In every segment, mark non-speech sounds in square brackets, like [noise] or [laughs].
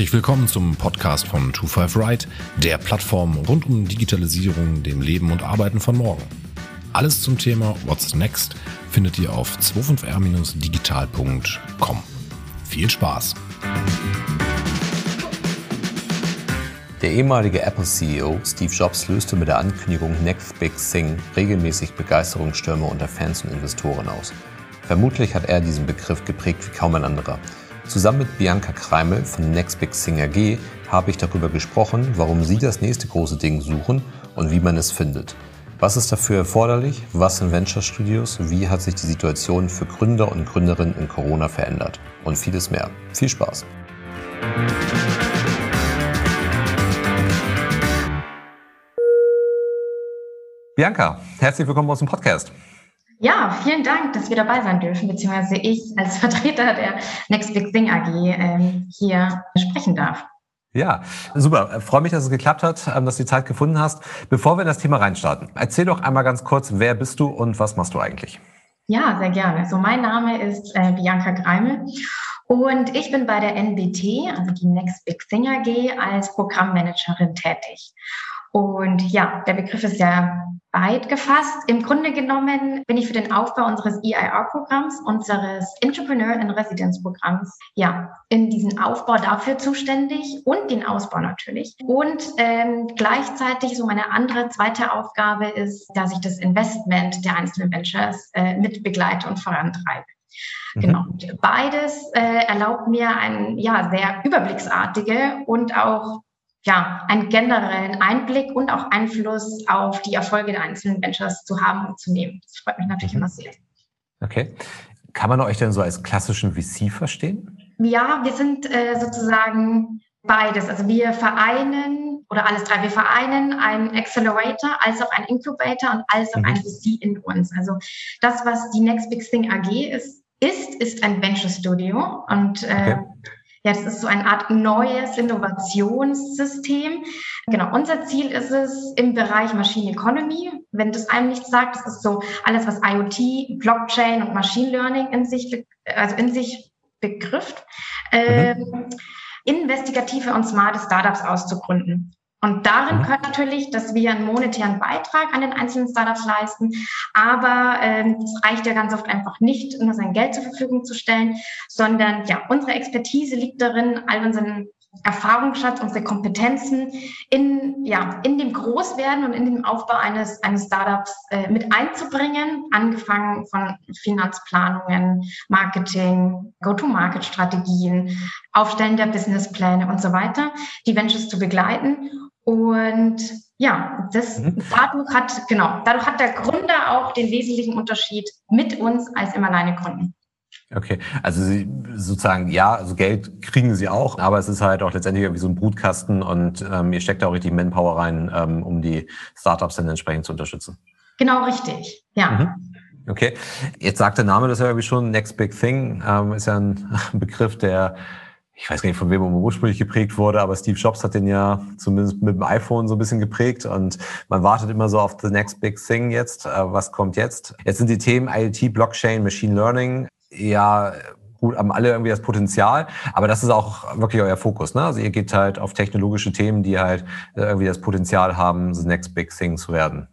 Herzlich willkommen zum Podcast von 25 Right, der Plattform rund um Digitalisierung, dem Leben und Arbeiten von morgen. Alles zum Thema What's Next findet ihr auf 25r-digital.com. Viel Spaß! Der ehemalige Apple-CEO Steve Jobs löste mit der Ankündigung Next Big Thing regelmäßig Begeisterungsstürme unter Fans und Investoren aus. Vermutlich hat er diesen Begriff geprägt wie kaum ein anderer. Zusammen mit Bianca Kreimel von Next Big Thing AG habe ich darüber gesprochen, warum Sie das nächste große Ding suchen und wie man es findet. Was ist dafür erforderlich? Was sind Venture Studios? Wie hat sich die Situation für Gründer und Gründerinnen in Corona verändert? Und vieles mehr. Viel Spaß! Bianca, herzlich willkommen uns im Podcast. Ja, vielen Dank, dass wir dabei sein dürfen, beziehungsweise ich als Vertreter der Next Big Thing AG ähm, hier sprechen darf. Ja, super. Freue mich, dass es geklappt hat, ähm, dass du die Zeit gefunden hast. Bevor wir in das Thema reinstarten, erzähl doch einmal ganz kurz, wer bist du und was machst du eigentlich? Ja, sehr gerne. So, mein Name ist äh, Bianca Greimel und ich bin bei der NBT, also die Next Big Thing AG, als Programmmanagerin tätig. Und ja, der Begriff ist ja weit gefasst. Im Grunde genommen bin ich für den Aufbau unseres EIR-Programms, unseres Entrepreneur in Residence-Programms, ja, in diesen Aufbau dafür zuständig und den Ausbau natürlich. Und ähm, gleichzeitig so meine andere zweite Aufgabe ist, dass ich das Investment der einzelnen Ventures äh, mit begleite und vorantreibe. Mhm. Genau. Beides äh, erlaubt mir ein ja sehr überblicksartige und auch ja, einen generellen Einblick und auch Einfluss auf die Erfolge der einzelnen Ventures zu haben und zu nehmen. Das freut mich natürlich mhm. immer sehr. Okay. Kann man euch denn so als klassischen VC verstehen? Ja, wir sind äh, sozusagen beides. Also wir vereinen oder alles drei. Wir vereinen einen Accelerator als auch einen Incubator und als auch mhm. ein VC in uns. Also das, was die Next Big Thing AG ist, ist, ist ein Venture Studio und äh, okay. Ja, das ist so eine Art neues Innovationssystem. Genau, unser Ziel ist es im Bereich Machine Economy. Wenn das einem nichts sagt, das ist so alles, was IoT, Blockchain und Machine Learning in sich, also in sich begrifft, mhm. äh, investigative und smarte Startups auszugründen. Und darin mhm. gehört natürlich, dass wir einen monetären Beitrag an den einzelnen Startups leisten. Aber ähm, es ähm, reicht ja ganz oft einfach nicht, nur sein Geld zur Verfügung zu stellen, sondern ja, unsere Expertise liegt darin, all unseren Erfahrungsschatz, unsere Kompetenzen in, ja, in dem Großwerden und in dem Aufbau eines, eines Startups äh, mit einzubringen, angefangen von Finanzplanungen, Marketing, Go-to-Market-Strategien, Aufstellen der Businesspläne und so weiter, die Ventures zu begleiten und ja, das mhm. dadurch hat, genau, dadurch hat der Gründer auch den wesentlichen Unterschied mit uns als im alleine gründen. Okay, also Sie sozusagen, ja, also Geld kriegen Sie auch, aber es ist halt auch letztendlich irgendwie so ein Brutkasten und ähm, ihr steckt da auch richtig Manpower rein, ähm, um die Startups dann entsprechend zu unterstützen. Genau, richtig, ja. Mhm. Okay, jetzt sagt der Name das ja irgendwie schon, Next Big Thing, ähm, ist ja ein [laughs] Begriff, der ich weiß gar nicht, von wem er ursprünglich geprägt wurde, aber Steve Jobs hat den ja zumindest mit dem iPhone so ein bisschen geprägt und man wartet immer so auf the next big thing jetzt. Äh, was kommt jetzt? Jetzt sind die Themen IoT, Blockchain, Machine Learning ja gut, haben alle irgendwie das Potenzial, aber das ist auch wirklich euer Fokus. Ne? Also ihr geht halt auf technologische Themen, die halt irgendwie das Potenzial haben, the next big thing zu werden.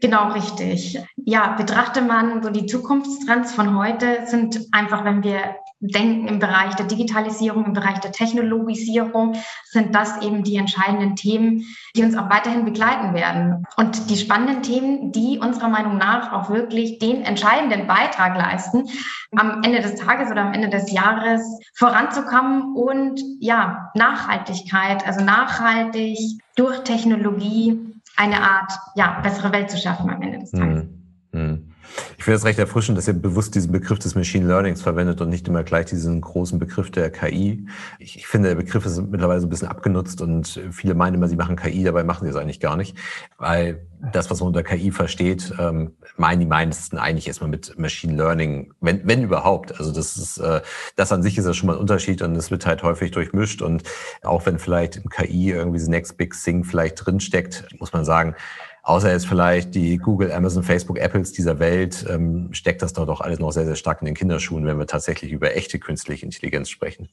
Genau, richtig. Ja, betrachte man so die Zukunftstrends von heute sind einfach, wenn wir denken im Bereich der Digitalisierung, im Bereich der Technologisierung, sind das eben die entscheidenden Themen, die uns auch weiterhin begleiten werden. Und die spannenden Themen, die unserer Meinung nach auch wirklich den entscheidenden Beitrag leisten, am Ende des Tages oder am Ende des Jahres voranzukommen und ja, Nachhaltigkeit, also nachhaltig durch Technologie eine Art, ja, bessere Welt zu schaffen am Ende des Tages. Hm. Hm. Ich finde es recht erfrischend, dass ihr bewusst diesen Begriff des Machine Learnings verwendet und nicht immer gleich diesen großen Begriff der KI. Ich, ich finde, der Begriff ist mittlerweile so ein bisschen abgenutzt und viele meinen immer, sie machen KI, dabei machen sie es eigentlich gar nicht. Weil das, was man unter KI versteht, ähm, meinen die meisten eigentlich erstmal mit Machine Learning, wenn, wenn überhaupt. Also das ist, äh, das an sich ist ja schon mal ein Unterschied und es wird halt häufig durchmischt. Und auch wenn vielleicht im KI irgendwie das Next Big Thing vielleicht drinsteckt, muss man sagen, Außer jetzt vielleicht die Google, Amazon, Facebook, Apples dieser Welt, ähm, steckt das dort doch alles noch sehr, sehr stark in den Kinderschuhen, wenn wir tatsächlich über echte künstliche Intelligenz sprechen.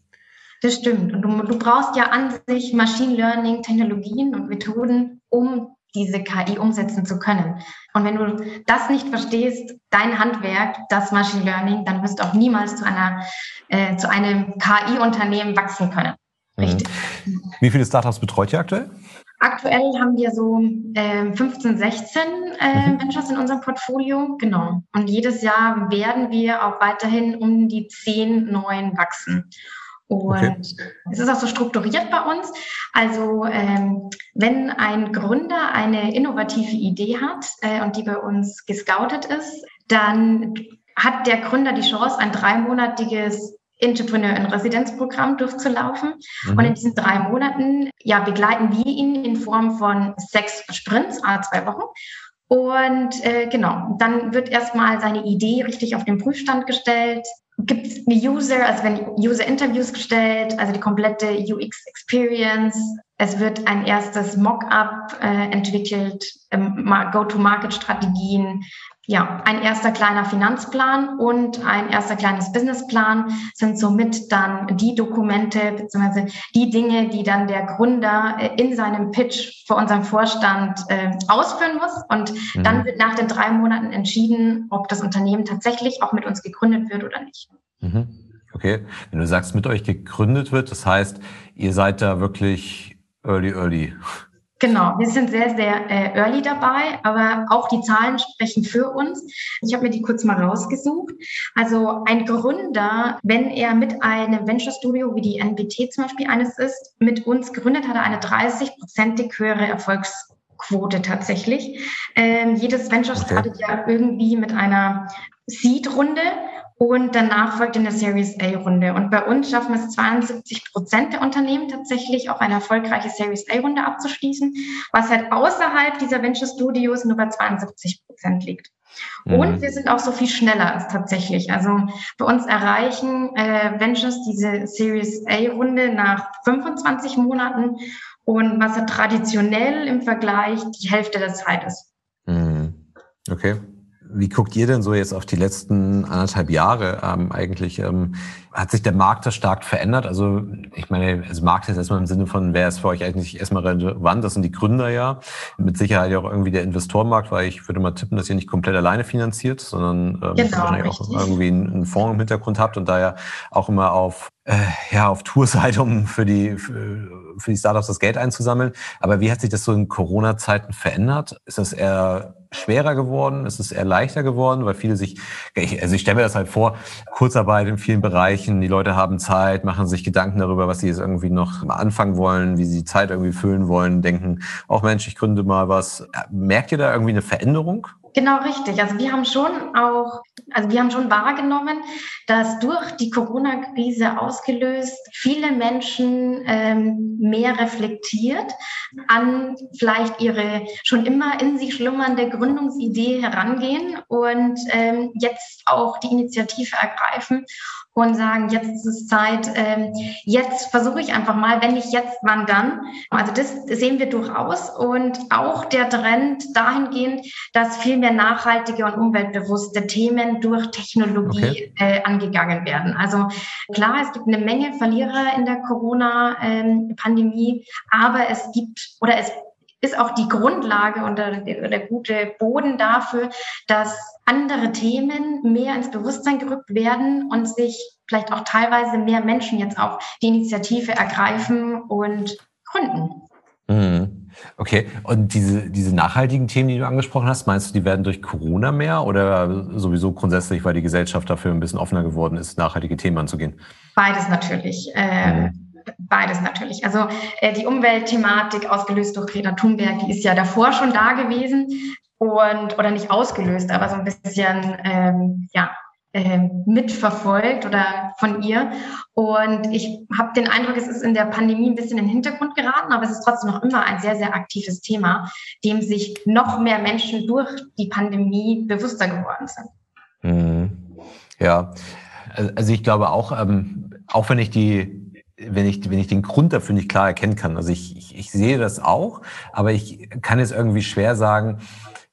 Das stimmt. Und du, du brauchst ja an sich Machine Learning Technologien und Methoden, um diese KI umsetzen zu können. Und wenn du das nicht verstehst, dein Handwerk, das Machine Learning, dann wirst du auch niemals zu einer äh, zu einem KI-Unternehmen wachsen können. Mhm. Richtig. Wie viele Startups betreut ihr aktuell? Aktuell haben wir so äh, 15, 16 äh, mhm. Ventures in unserem Portfolio, genau. Und jedes Jahr werden wir auch weiterhin um die zehn neuen wachsen. Und okay. es ist auch so strukturiert bei uns. Also ähm, wenn ein Gründer eine innovative Idee hat äh, und die bei uns gescoutet ist, dann hat der Gründer die Chance, ein dreimonatiges Entrepreneur in Residenzprogramm durchzulaufen. Mhm. Und in diesen drei Monaten ja, begleiten wir ihn in Form von sechs Sprints, a zwei Wochen. Und äh, genau, dann wird erstmal seine Idee richtig auf den Prüfstand gestellt. Gibt es User, also wenn User-Interviews gestellt, also die komplette UX-Experience. Es wird ein erstes Mock-up äh, entwickelt, ähm, Go-to-Market-Strategien, ja, ein erster kleiner Finanzplan und ein erster kleines Businessplan sind somit dann die Dokumente bzw. die Dinge, die dann der Gründer äh, in seinem Pitch vor unserem Vorstand äh, ausführen muss. Und mhm. dann wird nach den drei Monaten entschieden, ob das Unternehmen tatsächlich auch mit uns gegründet wird oder nicht. Mhm. Okay, wenn du sagst, mit euch gegründet wird, das heißt, ihr seid da wirklich early, early. Genau, wir sind sehr, sehr äh, early dabei, aber auch die Zahlen sprechen für uns. Ich habe mir die kurz mal rausgesucht. Also ein Gründer, wenn er mit einem Venture Studio wie die NBT zum Beispiel eines ist, mit uns gründet, hat er eine 30-prozentig höhere Erfolgsquote tatsächlich. Ähm, jedes Venture startet okay. ja irgendwie mit einer Seed-Runde und danach folgt eine Series A-Runde. Und bei uns schaffen es 72 Prozent der Unternehmen tatsächlich auch eine erfolgreiche Series A-Runde abzuschließen, was halt außerhalb dieser Venture Studios nur bei 72 Prozent liegt. Mhm. Und wir sind auch so viel schneller als tatsächlich. Also bei uns erreichen äh, Ventures diese Series A-Runde nach 25 Monaten und was ja traditionell im Vergleich die Hälfte der Zeit ist. Mhm. Okay. Wie guckt ihr denn so jetzt auf die letzten anderthalb Jahre ähm, eigentlich? Ähm, hat sich der Markt da stark verändert? Also ich meine, also Markt ist erstmal im Sinne von, wer ist für euch eigentlich erstmal relevant? Das sind die Gründer ja. Mit Sicherheit ja auch irgendwie der Investorenmarkt, weil ich würde mal tippen, dass ihr nicht komplett alleine finanziert, sondern ähm, genau, wahrscheinlich auch irgendwie einen, einen Fonds im Hintergrund habt und daher auch immer auf äh, ja auf Tour seid, um für die für, für die Startups das Geld einzusammeln. Aber wie hat sich das so in Corona-Zeiten verändert? Ist das eher schwerer geworden? Ist es eher leichter geworden? Weil viele sich, also ich stelle mir das halt vor, Kurzarbeit in vielen Bereichen, die Leute haben Zeit, machen sich Gedanken darüber, was sie jetzt irgendwie noch anfangen wollen, wie sie Zeit irgendwie füllen wollen, denken, auch Mensch, ich gründe mal was. Merkt ihr da irgendwie eine Veränderung? Genau richtig. Also wir haben schon auch, also wir haben schon wahrgenommen, dass durch die Corona-Krise ausgelöst viele Menschen ähm, mehr reflektiert an vielleicht ihre schon immer in sich schlummernde Gründungsidee herangehen und ähm, jetzt auch die Initiative ergreifen und sagen, jetzt ist es Zeit, ähm, jetzt versuche ich einfach mal, wenn nicht jetzt, wann dann. Also das sehen wir durchaus und auch der Trend dahingehend, dass viel mehr nachhaltige und umweltbewusste Themen durch Technologie okay. äh, angegangen werden. Also klar, es gibt eine Menge Verlierer in der Corona-Pandemie, aber es gibt oder es ist auch die Grundlage und der, der, gute Boden dafür, dass andere Themen mehr ins Bewusstsein gerückt werden und sich vielleicht auch teilweise mehr Menschen jetzt auch die Initiative ergreifen und gründen. Mhm. Okay, und diese, diese nachhaltigen Themen, die du angesprochen hast, meinst du, die werden durch Corona mehr oder sowieso grundsätzlich, weil die Gesellschaft dafür ein bisschen offener geworden ist, nachhaltige Themen anzugehen? Beides natürlich. Äh, mhm. Beides natürlich. Also äh, die Umweltthematik, ausgelöst durch Greta Thunberg, die ist ja davor schon da gewesen und oder nicht ausgelöst, aber so ein bisschen ähm, ja ähm, mitverfolgt oder von ihr. Und ich habe den Eindruck, es ist in der Pandemie ein bisschen in den Hintergrund geraten, aber es ist trotzdem noch immer ein sehr, sehr aktives Thema, dem sich noch mehr Menschen durch die Pandemie bewusster geworden sind. Mhm. Ja, also ich glaube auch, ähm, auch wenn ich die wenn ich, wenn ich den Grund dafür nicht klar erkennen kann. Also ich, ich, ich sehe das auch, aber ich kann jetzt irgendwie schwer sagen,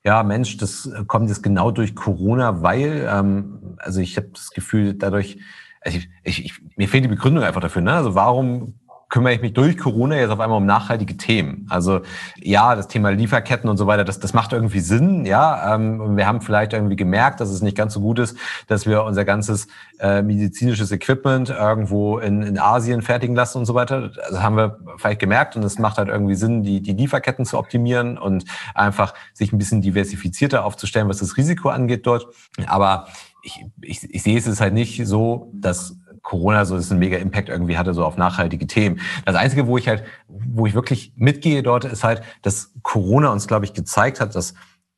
ja, Mensch, das kommt jetzt genau durch Corona, weil, ähm, also ich habe das Gefühl, dadurch ich, ich, ich, mir fehlt die Begründung einfach dafür. Ne? Also warum kümmere ich mich durch Corona jetzt auf einmal um nachhaltige Themen. Also ja, das Thema Lieferketten und so weiter, das, das macht irgendwie Sinn. Ja, ähm, wir haben vielleicht irgendwie gemerkt, dass es nicht ganz so gut ist, dass wir unser ganzes äh, medizinisches Equipment irgendwo in, in Asien fertigen lassen und so weiter. Das haben wir vielleicht gemerkt und es macht halt irgendwie Sinn, die, die Lieferketten zu optimieren und einfach sich ein bisschen diversifizierter aufzustellen, was das Risiko angeht dort. Aber ich, ich, ich sehe es halt nicht so, dass Corona so einen mega Impact irgendwie hatte, so auf nachhaltige Themen. Das Einzige, wo ich halt, wo ich wirklich mitgehe dort, ist halt, dass Corona uns, glaube ich, gezeigt hat, dass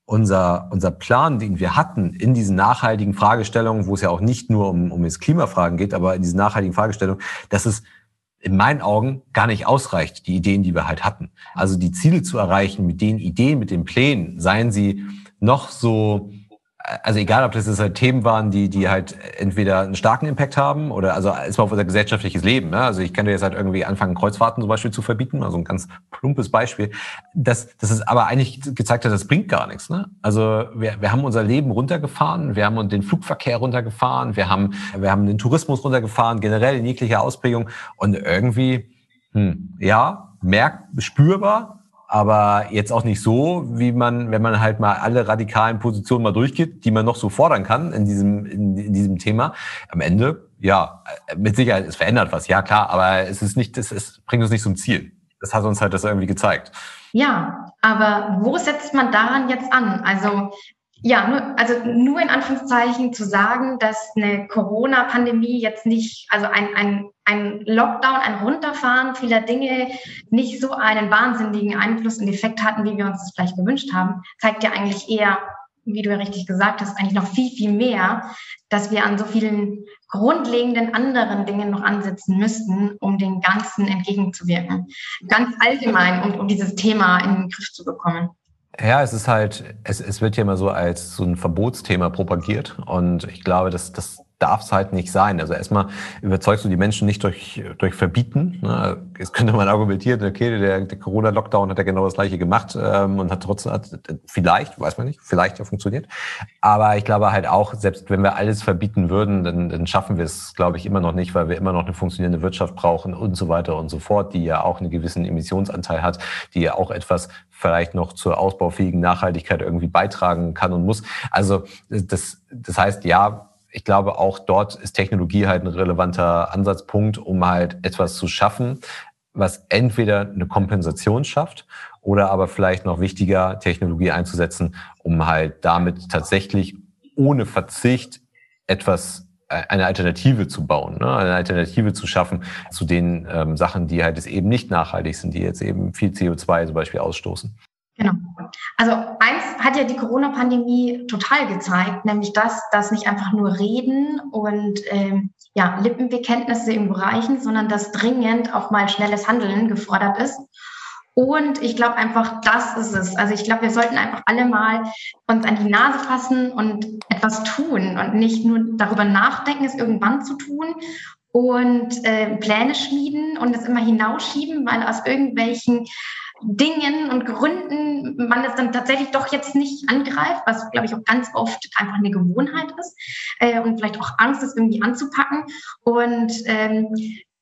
unser, unser Plan, den wir hatten in diesen nachhaltigen Fragestellungen, wo es ja auch nicht nur um, um jetzt Klimafragen geht, aber in diesen nachhaltigen Fragestellungen, dass es in meinen Augen gar nicht ausreicht, die Ideen, die wir halt hatten. Also die Ziele zu erreichen mit den Ideen, mit den Plänen, seien sie noch so also egal, ob das jetzt halt Themen waren, die, die halt entweder einen starken Impact haben oder also ist mal auf unser gesellschaftliches Leben. Ne? Also ich könnte jetzt halt irgendwie anfangen, Kreuzfahrten zum Beispiel zu verbieten, also ein ganz plumpes Beispiel. Das, das ist aber eigentlich gezeigt hat, das bringt gar nichts. Ne? Also wir, wir haben unser Leben runtergefahren, wir haben den Flugverkehr runtergefahren, wir haben, wir haben den Tourismus runtergefahren, generell in jeglicher Ausprägung und irgendwie, hm, ja, merkt, spürbar, aber jetzt auch nicht so, wie man, wenn man halt mal alle radikalen Positionen mal durchgeht, die man noch so fordern kann in diesem, in, in diesem Thema. Am Ende, ja, mit Sicherheit, es verändert was, ja klar, aber es ist nicht, es, es bringt uns nicht zum Ziel. Das hat uns halt das irgendwie gezeigt. Ja, aber wo setzt man daran jetzt an? Also ja, also nur in Anführungszeichen zu sagen, dass eine Corona-Pandemie jetzt nicht, also ein, ein, ein Lockdown, ein Runterfahren vieler Dinge nicht so einen wahnsinnigen Einfluss und Effekt hatten, wie wir uns das vielleicht gewünscht haben, zeigt ja eigentlich eher, wie du ja richtig gesagt hast, eigentlich noch viel, viel mehr, dass wir an so vielen grundlegenden anderen Dingen noch ansetzen müssten, um den Ganzen entgegenzuwirken. Ganz allgemein, um, um dieses Thema in den Griff zu bekommen. Ja, es ist halt, es, es wird ja immer so als so ein Verbotsthema propagiert. Und ich glaube, dass das darf es halt nicht sein. Also erstmal überzeugst du die Menschen nicht durch, durch Verbieten. Ne? Jetzt könnte man argumentieren, okay, der, der Corona-Lockdown hat ja genau das gleiche gemacht ähm, und hat trotzdem, hat, vielleicht, weiß man nicht, vielleicht ja funktioniert. Aber ich glaube halt auch, selbst wenn wir alles verbieten würden, dann, dann schaffen wir es, glaube ich, immer noch nicht, weil wir immer noch eine funktionierende Wirtschaft brauchen und so weiter und so fort, die ja auch einen gewissen Emissionsanteil hat, die ja auch etwas vielleicht noch zur ausbaufähigen Nachhaltigkeit irgendwie beitragen kann und muss. Also das, das heißt, ja, ich glaube, auch dort ist Technologie halt ein relevanter Ansatzpunkt, um halt etwas zu schaffen, was entweder eine Kompensation schafft oder aber vielleicht noch wichtiger, Technologie einzusetzen, um halt damit tatsächlich ohne Verzicht etwas äh, eine Alternative zu bauen, ne? eine Alternative zu schaffen zu den ähm, Sachen, die halt eben nicht nachhaltig sind, die jetzt eben viel CO2 zum Beispiel ausstoßen. Genau. Also eins hat ja die Corona-Pandemie total gezeigt, nämlich das, dass nicht einfach nur Reden und ähm, ja, Lippenbekenntnisse irgendwo reichen, sondern dass dringend auch mal schnelles Handeln gefordert ist. Und ich glaube einfach, das ist es. Also ich glaube, wir sollten einfach alle mal uns an die Nase fassen und etwas tun und nicht nur darüber nachdenken, es irgendwann zu tun und äh, Pläne schmieden und es immer hinausschieben, weil aus irgendwelchen Dingen und Gründen man es dann tatsächlich doch jetzt nicht angreift, was, glaube ich, auch ganz oft einfach eine Gewohnheit ist äh, und vielleicht auch Angst ist, irgendwie anzupacken. Und ähm,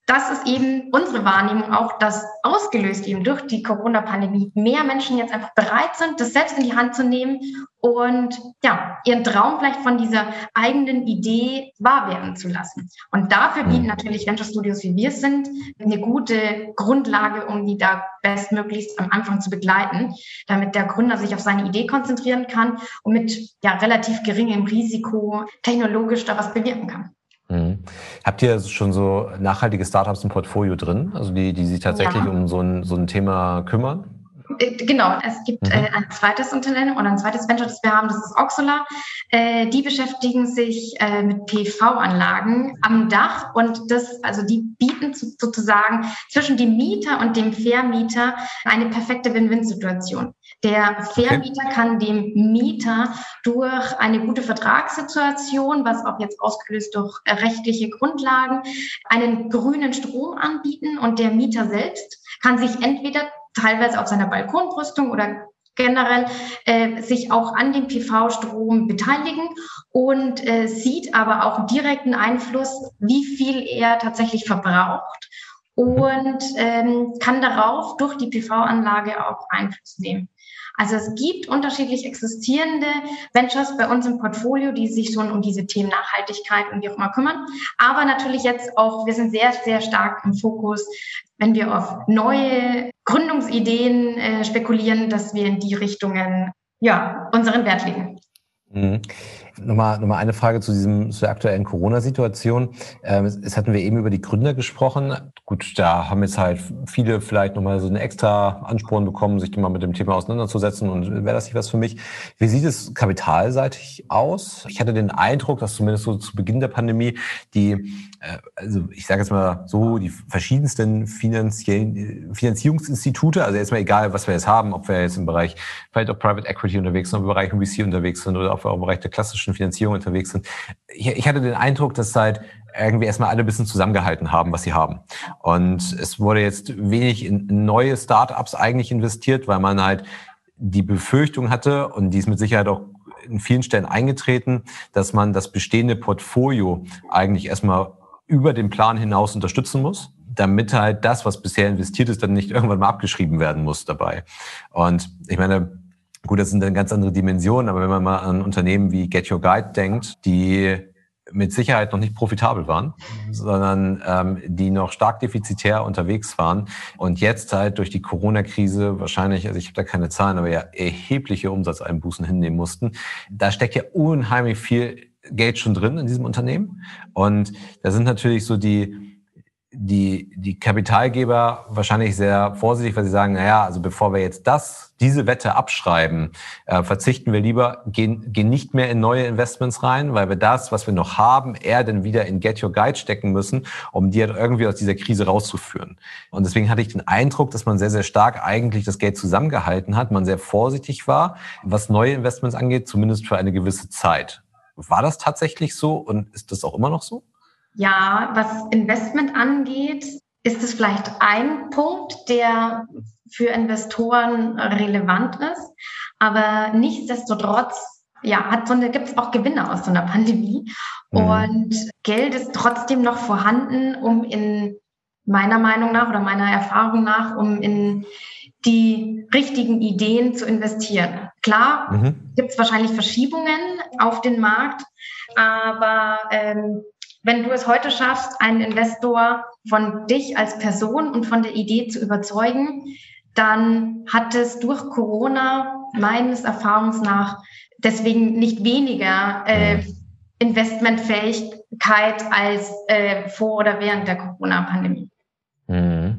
das ist eben unsere Wahrnehmung auch, dass ausgelöst eben durch die Corona-Pandemie mehr Menschen jetzt einfach bereit sind, das selbst in die Hand zu nehmen und ja, ihren Traum vielleicht von dieser eigenen Idee wahr werden zu lassen. Und dafür bieten mhm. natürlich Venture Studios, wie wir sind, eine gute Grundlage, um die da bestmöglichst am Anfang zu begleiten, damit der Gründer sich auf seine Idee konzentrieren kann und mit ja, relativ geringem Risiko technologisch da was bewirken kann. Habt ihr schon so nachhaltige Startups im Portfolio drin, also die, die sich tatsächlich ja. um so ein, so ein Thema kümmern? Äh, genau, es gibt mhm. äh, ein zweites Unternehmen oder ein zweites Venture, das wir haben, das ist Oxola. Äh, die beschäftigen sich äh, mit PV-Anlagen am Dach und das, also die bieten zu, sozusagen zwischen dem Mieter und dem Vermieter eine perfekte Win-Win-Situation. Der Vermieter okay. kann dem Mieter durch eine gute Vertragssituation, was auch jetzt ausgelöst durch rechtliche Grundlagen, einen grünen Strom anbieten und der Mieter selbst kann sich entweder teilweise auf seiner Balkonbrüstung oder generell äh, sich auch an dem PV-Strom beteiligen und äh, sieht aber auch direkten Einfluss, wie viel er tatsächlich verbraucht und ähm, kann darauf durch die PV-Anlage auch Einfluss nehmen. Also es gibt unterschiedlich existierende Ventures bei uns im Portfolio, die sich schon um diese Themen Nachhaltigkeit und wie auch immer kümmern. Aber natürlich jetzt auch, wir sind sehr, sehr stark im Fokus, wenn wir auf neue Gründungsideen äh, spekulieren, dass wir in die Richtungen ja, unseren Wert legen. Mhm. Nochmal, nochmal eine Frage zu diesem, zu der aktuellen Corona-Situation. Ähm, hatten wir eben über die Gründer gesprochen. Gut, da haben jetzt halt viele vielleicht nochmal so eine extra Ansporn bekommen, sich mal mit dem Thema auseinanderzusetzen und wäre das nicht was für mich. Wie sieht es kapitalseitig aus? Ich hatte den Eindruck, dass zumindest so zu Beginn der Pandemie die, äh, also ich sage jetzt mal so, die verschiedensten finanziellen Finanzierungsinstitute, also jetzt mal egal, was wir jetzt haben, ob wir jetzt im Bereich vielleicht auch Private Equity unterwegs sind, im Bereich VC unterwegs sind oder auch im Bereich der klassischen klassischen Finanzierung unterwegs sind. Ich, ich hatte den Eindruck, dass seit irgendwie erstmal alle ein bisschen zusammengehalten haben, was sie haben. Und es wurde jetzt wenig in neue Startups eigentlich investiert, weil man halt die Befürchtung hatte, und die ist mit Sicherheit auch in vielen Stellen eingetreten, dass man das bestehende Portfolio eigentlich erstmal über den Plan hinaus unterstützen muss, damit halt das, was bisher investiert ist, dann nicht irgendwann mal abgeschrieben werden muss dabei. Und ich meine, Gut, das sind dann ganz andere Dimensionen, aber wenn man mal an Unternehmen wie Get Your Guide denkt, die mit Sicherheit noch nicht profitabel waren, sondern ähm, die noch stark defizitär unterwegs waren und jetzt halt durch die Corona-Krise wahrscheinlich, also ich habe da keine Zahlen, aber ja erhebliche Umsatzeinbußen hinnehmen mussten. Da steckt ja unheimlich viel Geld schon drin in diesem Unternehmen und da sind natürlich so die die, die Kapitalgeber wahrscheinlich sehr vorsichtig, weil sie sagen, naja, also bevor wir jetzt das, diese Wette abschreiben, äh, verzichten wir lieber, gehen, gehen nicht mehr in neue Investments rein, weil wir das, was wir noch haben, eher dann wieder in Get Your Guide stecken müssen, um die halt irgendwie aus dieser Krise rauszuführen. Und deswegen hatte ich den Eindruck, dass man sehr, sehr stark eigentlich das Geld zusammengehalten hat, man sehr vorsichtig war, was neue Investments angeht, zumindest für eine gewisse Zeit. War das tatsächlich so und ist das auch immer noch so? Ja, was Investment angeht, ist es vielleicht ein Punkt, der für Investoren relevant ist. Aber nichtsdestotrotz, ja, hat so eine, gibt es auch Gewinne aus so einer Pandemie. Mhm. Und Geld ist trotzdem noch vorhanden, um in meiner Meinung nach oder meiner Erfahrung nach, um in die richtigen Ideen zu investieren. Klar, mhm. gibt es wahrscheinlich Verschiebungen auf den Markt, aber ähm, wenn du es heute schaffst, einen Investor von dich als Person und von der Idee zu überzeugen, dann hat es durch Corona meines Erfahrungs nach deswegen nicht weniger äh, Investmentfähigkeit als äh, vor oder während der Corona-Pandemie. Mhm.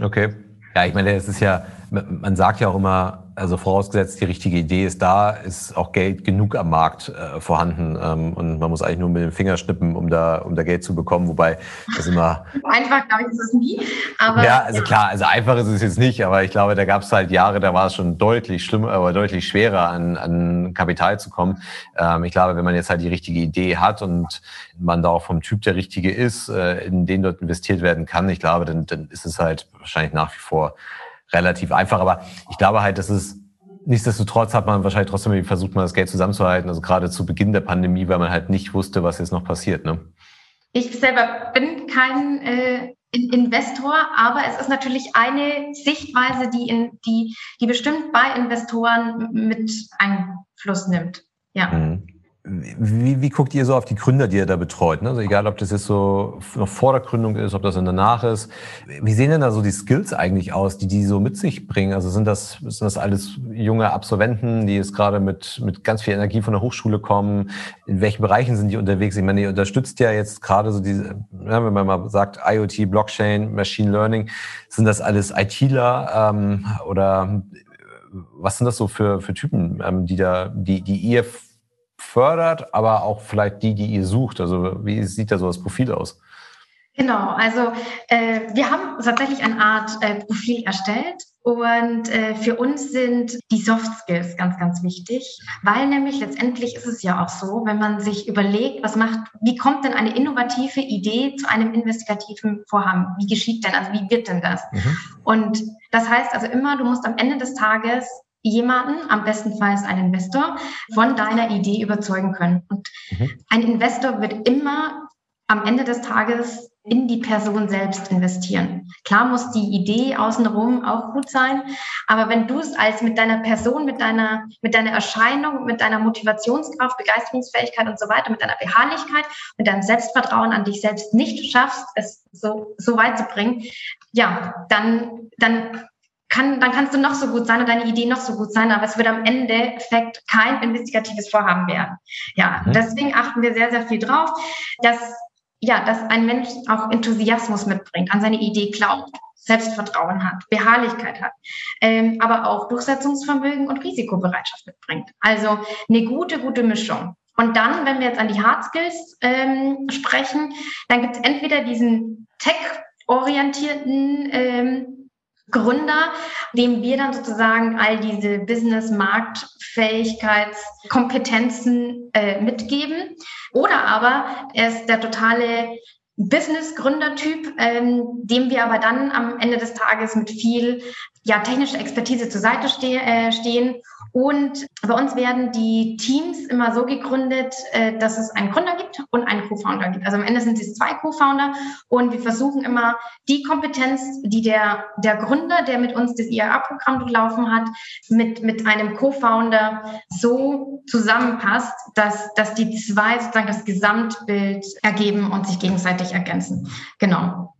Okay. Ja, ich meine, es ist ja, man sagt ja auch immer, also vorausgesetzt, die richtige Idee ist da, ist auch Geld genug am Markt äh, vorhanden. Ähm, und man muss eigentlich nur mit dem Finger schnippen, um da, um da Geld zu bekommen. Wobei das immer. [laughs] einfach, glaube ich, ist es nie. Aber, ja, also ja. klar, also einfach ist es jetzt nicht, aber ich glaube, da gab es halt Jahre, da war es schon deutlich schlimmer, aber deutlich schwerer, an, an Kapital zu kommen. Ähm, ich glaube, wenn man jetzt halt die richtige Idee hat und man da auch vom Typ der richtige ist, äh, in den dort investiert werden kann, ich glaube, dann, dann ist es halt wahrscheinlich nach wie vor relativ einfach. Aber ich glaube halt, dass es nichtsdestotrotz hat man wahrscheinlich trotzdem versucht, mal das Geld zusammenzuhalten. Also gerade zu Beginn der Pandemie, weil man halt nicht wusste, was jetzt noch passiert. Ne? Ich selber bin kein äh, Investor, aber es ist natürlich eine Sichtweise, die, in, die, die bestimmt bei Investoren mit Einfluss nimmt. Ja. Mhm. Wie, wie guckt ihr so auf die Gründer, die ihr da betreut? Ne? Also egal, ob das jetzt so noch vor der Gründung ist, ob das dann danach ist. Wie sehen denn da so die Skills eigentlich aus, die die so mit sich bringen? Also sind das, sind das alles junge Absolventen, die jetzt gerade mit, mit ganz viel Energie von der Hochschule kommen? In welchen Bereichen sind die unterwegs? Ich meine, ihr unterstützt ja jetzt gerade so diese, wenn man mal sagt IoT, Blockchain, Machine Learning, sind das alles ITler ähm, oder was sind das so für, für Typen, ähm, die da, die, die ihr fördert, aber auch vielleicht die, die ihr sucht? Also wie sieht da so das Profil aus? Genau, also äh, wir haben tatsächlich eine Art äh, Profil erstellt und äh, für uns sind die Soft Skills ganz, ganz wichtig, weil nämlich letztendlich ist es ja auch so, wenn man sich überlegt, was macht, wie kommt denn eine innovative Idee zu einem investigativen Vorhaben? Wie geschieht denn, also wie wird denn das? Mhm. Und das heißt also immer, du musst am Ende des Tages jemanden, am bestenfalls einen Investor, von deiner Idee überzeugen können. Und mhm. ein Investor wird immer am Ende des Tages in die Person selbst investieren. Klar muss die Idee außenrum auch gut sein, aber wenn du es als mit deiner Person, mit deiner, mit deiner Erscheinung, mit deiner Motivationskraft, Begeisterungsfähigkeit und so weiter, mit deiner Beharrlichkeit, mit deinem Selbstvertrauen an dich selbst nicht schaffst, es so, so weit zu bringen, ja, dann, dann kann, dann kannst du noch so gut sein und deine Idee noch so gut sein, aber es wird am Endeffekt kein investigatives Vorhaben werden. Ja, mhm. deswegen achten wir sehr, sehr viel drauf, dass ja, dass ein Mensch auch Enthusiasmus mitbringt, an seine Idee glaubt, Selbstvertrauen hat, Beharrlichkeit hat, ähm, aber auch Durchsetzungsvermögen und Risikobereitschaft mitbringt. Also eine gute, gute Mischung. Und dann, wenn wir jetzt an die Hard Skills ähm, sprechen, dann gibt es entweder diesen tech-orientierten ähm, Gründer, dem wir dann sozusagen all diese Business-Marktfähigkeitskompetenzen äh, mitgeben. Oder aber er ist der totale Business-Gründertyp, ähm, dem wir aber dann am Ende des Tages mit viel ja, technischer Expertise zur Seite ste äh, stehen und bei uns werden die Teams immer so gegründet, äh, dass es einen Gründer gibt und einen Co-Founder gibt. Also am Ende sind es zwei Co-Founder und wir versuchen immer die Kompetenz, die der, der Gründer, der mit uns das IAA-Programm durchlaufen hat, mit, mit einem Co-Founder so zusammenpasst, dass, dass die zwei sozusagen das Gesamtbild ergeben und sich gegenseitig ergänzen. Genau.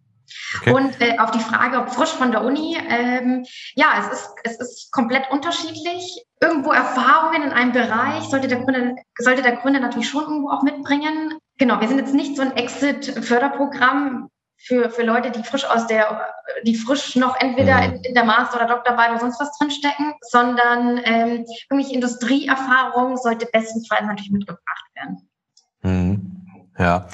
Okay. Und äh, auf die Frage, ob frisch von der Uni, ähm, ja, es ist, es ist komplett unterschiedlich. Irgendwo Erfahrungen in einem Bereich sollte der Gründer, sollte der Gründer natürlich schon irgendwo auch mitbringen. Genau, wir sind jetzt nicht so ein Exit-Förderprogramm für, für Leute, die frisch aus der, die frisch noch entweder mhm. in, in, der Master- oder Doktorarbeit oder sonst was drinstecken, sondern ähm, irgendwie Industrieerfahrung sollte bestenfalls natürlich mitgebracht werden. Mhm. Ja,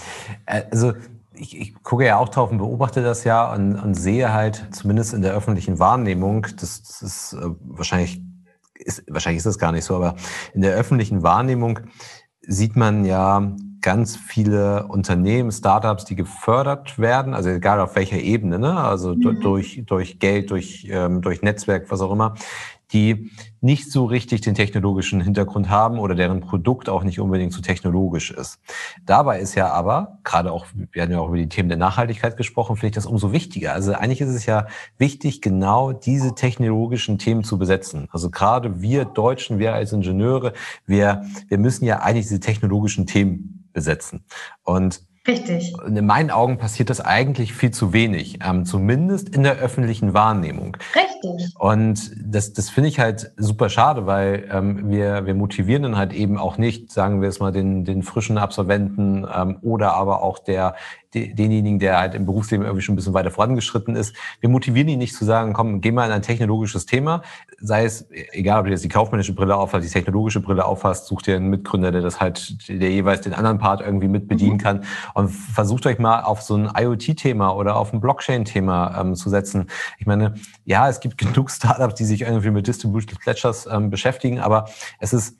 äh, also ich, ich gucke ja auch drauf und beobachte das ja und, und sehe halt zumindest in der öffentlichen Wahrnehmung, das, das ist äh, wahrscheinlich ist, wahrscheinlich ist das gar nicht so, aber in der öffentlichen Wahrnehmung sieht man ja ganz viele Unternehmen, Startups, die gefördert werden, also egal auf welcher Ebene, ne? also mhm. durch, durch Geld, durch, ähm, durch Netzwerk, was auch immer, die nicht so richtig den technologischen Hintergrund haben oder deren Produkt auch nicht unbedingt so technologisch ist. Dabei ist ja aber, gerade auch, wir haben ja auch über die Themen der Nachhaltigkeit gesprochen, finde ich das umso wichtiger. Also eigentlich ist es ja wichtig, genau diese technologischen Themen zu besetzen. Also gerade wir Deutschen, wir als Ingenieure, wir, wir müssen ja eigentlich diese technologischen Themen besetzen. Und Richtig. In meinen Augen passiert das eigentlich viel zu wenig, ähm, zumindest in der öffentlichen Wahrnehmung. Richtig. Und das, das finde ich halt super schade, weil ähm, wir, wir motivieren dann halt eben auch nicht, sagen wir es mal, den, den frischen Absolventen ähm, oder aber auch der denjenigen, der halt im Berufsleben irgendwie schon ein bisschen weiter vorangeschritten ist. Wir motivieren ihn nicht zu sagen, komm, geh mal in ein technologisches Thema, sei es, egal ob du jetzt die kaufmännische Brille aufhast, die technologische Brille aufhast, such dir einen Mitgründer, der das halt, der jeweils den anderen Part irgendwie mit bedienen mhm. kann und versucht euch mal auf so ein IoT-Thema oder auf ein Blockchain-Thema ähm, zu setzen. Ich meine, ja, es gibt [laughs] genug Startups, die sich irgendwie mit Distributed Ledgers ähm, beschäftigen, aber es ist,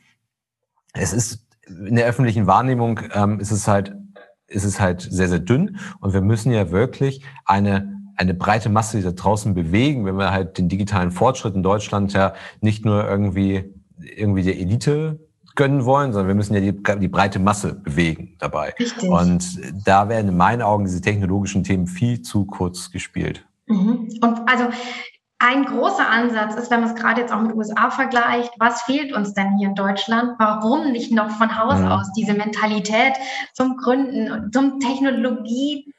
es ist in der öffentlichen Wahrnehmung ähm, ist es halt ist es halt sehr, sehr dünn. Und wir müssen ja wirklich eine, eine breite Masse da draußen bewegen, wenn wir halt den digitalen Fortschritt in Deutschland ja nicht nur irgendwie, irgendwie der Elite gönnen wollen, sondern wir müssen ja die, die breite Masse bewegen dabei. Richtig. Und da werden in meinen Augen diese technologischen Themen viel zu kurz gespielt. Mhm. Und also ein großer Ansatz ist, wenn man es gerade jetzt auch mit USA vergleicht, was fehlt uns denn hier in Deutschland? Warum nicht noch von Haus ja. aus diese Mentalität zum Gründen, zum Technologie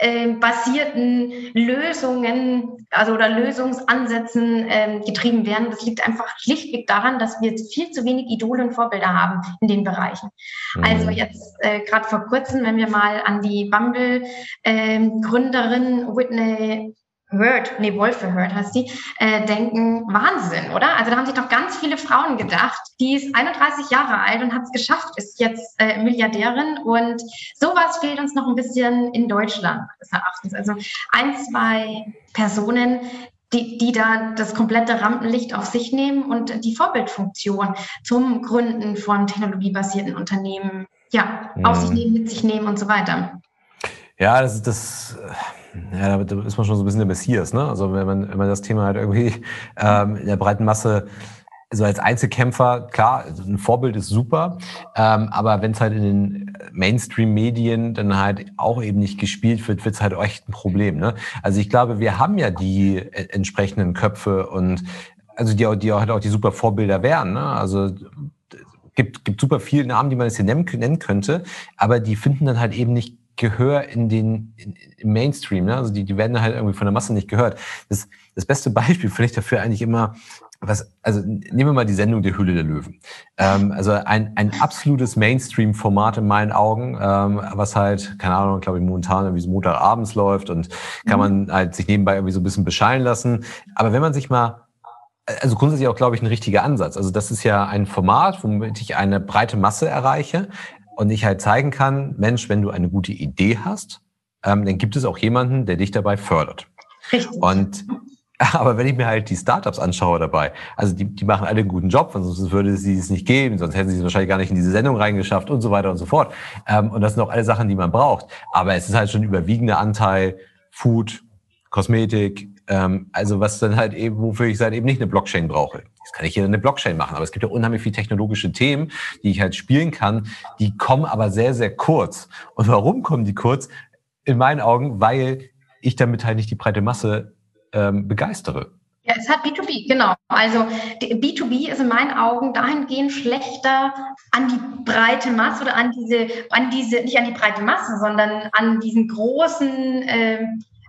ähm, basierten Lösungen, also oder Lösungsansätzen ähm, getrieben werden. Das liegt einfach schlichtweg daran, dass wir jetzt viel zu wenig Idole und Vorbilder haben in den Bereichen. Mhm. Also jetzt äh, gerade vor kurzem, wenn wir mal an die Bumble-Gründerin ähm, Whitney Hurt, nee, Wolfe Hurt heißt die, äh, denken, Wahnsinn, oder? Also da haben sich doch ganz viele Frauen gedacht, die ist 31 Jahre alt und hat es geschafft, ist jetzt äh, Milliardärin und sowas fehlt uns noch ein bisschen in Deutschland, des Erachtens. Also ein, zwei Personen, die, die da das komplette Rampenlicht auf sich nehmen und die Vorbildfunktion zum Gründen von technologiebasierten Unternehmen ja, mhm. auf sich mhm. nehmen, mit sich nehmen und so weiter. Ja, das ist das ja, da ist man schon so ein bisschen der Messias, ne? Also wenn man, wenn man das Thema halt irgendwie ähm, in der breiten Masse also als Einzelkämpfer, klar, ein Vorbild ist super, ähm, aber wenn es halt in den Mainstream-Medien dann halt auch eben nicht gespielt wird, wird es halt echt ein Problem. Ne? Also ich glaube, wir haben ja die äh, entsprechenden Köpfe und also die, die halt auch die super Vorbilder wären. Ne? Also gibt, gibt super viele Namen, die man jetzt hier nennen, nennen könnte, aber die finden dann halt eben nicht Gehör in den in, im Mainstream. Ne? Also die, die werden halt irgendwie von der Masse nicht gehört. Das, das beste Beispiel finde ich dafür eigentlich immer, was, also nehmen wir mal die Sendung Der Höhle der Löwen. Ähm, also ein, ein absolutes Mainstream-Format in meinen Augen, ähm, was halt, keine Ahnung, glaube ich, momentan irgendwie so Montagabends läuft und kann mhm. man halt sich nebenbei irgendwie so ein bisschen beschallen lassen. Aber wenn man sich mal also grundsätzlich auch, glaube ich, ein richtiger Ansatz. Also das ist ja ein Format, womit ich eine breite Masse erreiche und ich halt zeigen kann, Mensch, wenn du eine gute Idee hast, ähm, dann gibt es auch jemanden, der dich dabei fördert. Richtig. Und [laughs] aber wenn ich mir halt die Startups anschaue dabei, also die, die machen alle einen guten Job, sonst würde es sie es nicht geben, sonst hätten sie es wahrscheinlich gar nicht in diese Sendung reingeschafft und so weiter und so fort. Ähm, und das sind auch alle Sachen, die man braucht. Aber es ist halt schon überwiegender Anteil Food, Kosmetik, ähm, also was dann halt eben, wofür ich halt eben nicht eine Blockchain brauche. Jetzt kann ich hier eine Blockchain machen, aber es gibt ja unheimlich viele technologische Themen, die ich halt spielen kann, die kommen aber sehr, sehr kurz. Und warum kommen die kurz? In meinen Augen, weil ich damit halt nicht die breite Masse ähm, begeistere. Ja, es hat B2B, genau. Also B2B ist in meinen Augen dahingehend schlechter an die breite Masse oder an diese, an diese, nicht an die breite Masse, sondern an diesen großen äh,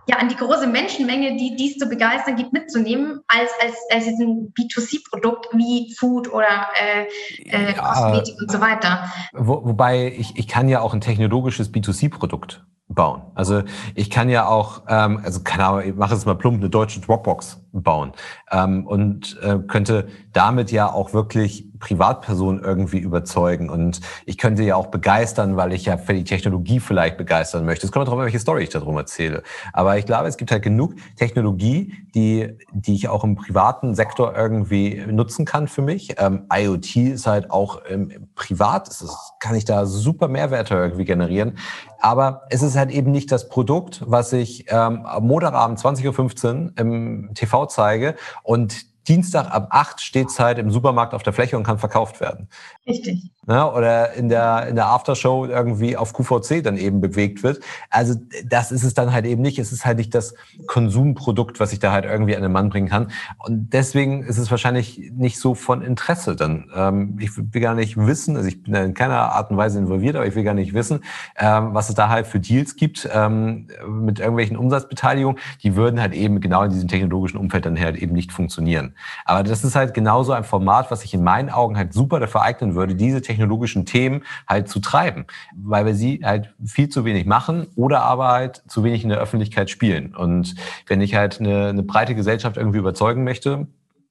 ja, an die große Menschenmenge, die dies zu begeistern gibt, mitzunehmen, als, als, als ein B2C-Produkt wie Food oder äh, äh, ja, Kosmetik und so weiter. Wo, wobei ich, ich kann ja auch ein technologisches B2C-Produkt bauen. Also ich kann ja auch, ähm, also keine Ahnung, ich mache jetzt mal plump, eine deutsche Dropbox bauen ähm, und äh, könnte damit ja auch wirklich Privatpersonen irgendwie überzeugen und ich könnte ja auch begeistern, weil ich ja für die Technologie vielleicht begeistern möchte. Es kommt darauf, welche Story ich darum erzähle. Aber ich glaube, es gibt halt genug Technologie, die, die ich auch im privaten Sektor irgendwie nutzen kann für mich. Ähm, IoT ist halt auch ähm, privat, ist, kann ich da super Mehrwerte irgendwie generieren. Aber es ist halt eben nicht das Produkt, was ich ähm, am Montagabend 20.15 Uhr im TV zeige und Dienstag ab 8 steht es halt im Supermarkt auf der Fläche und kann verkauft werden. Richtig. Ja, oder in der, in der Aftershow irgendwie auf QVC dann eben bewegt wird. Also das ist es dann halt eben nicht. Es ist halt nicht das Konsumprodukt, was ich da halt irgendwie an den Mann bringen kann. Und deswegen ist es wahrscheinlich nicht so von Interesse dann. Ähm, ich will gar nicht wissen, also ich bin da in keiner Art und Weise involviert, aber ich will gar nicht wissen, ähm, was es da halt für Deals gibt ähm, mit irgendwelchen Umsatzbeteiligungen. Die würden halt eben genau in diesem technologischen Umfeld dann halt eben nicht funktionieren. Aber das ist halt genauso ein Format, was sich in meinen Augen halt super dafür eignen würde, diese technologischen Themen halt zu treiben, weil wir sie halt viel zu wenig machen oder aber halt zu wenig in der Öffentlichkeit spielen. Und wenn ich halt eine, eine breite Gesellschaft irgendwie überzeugen möchte,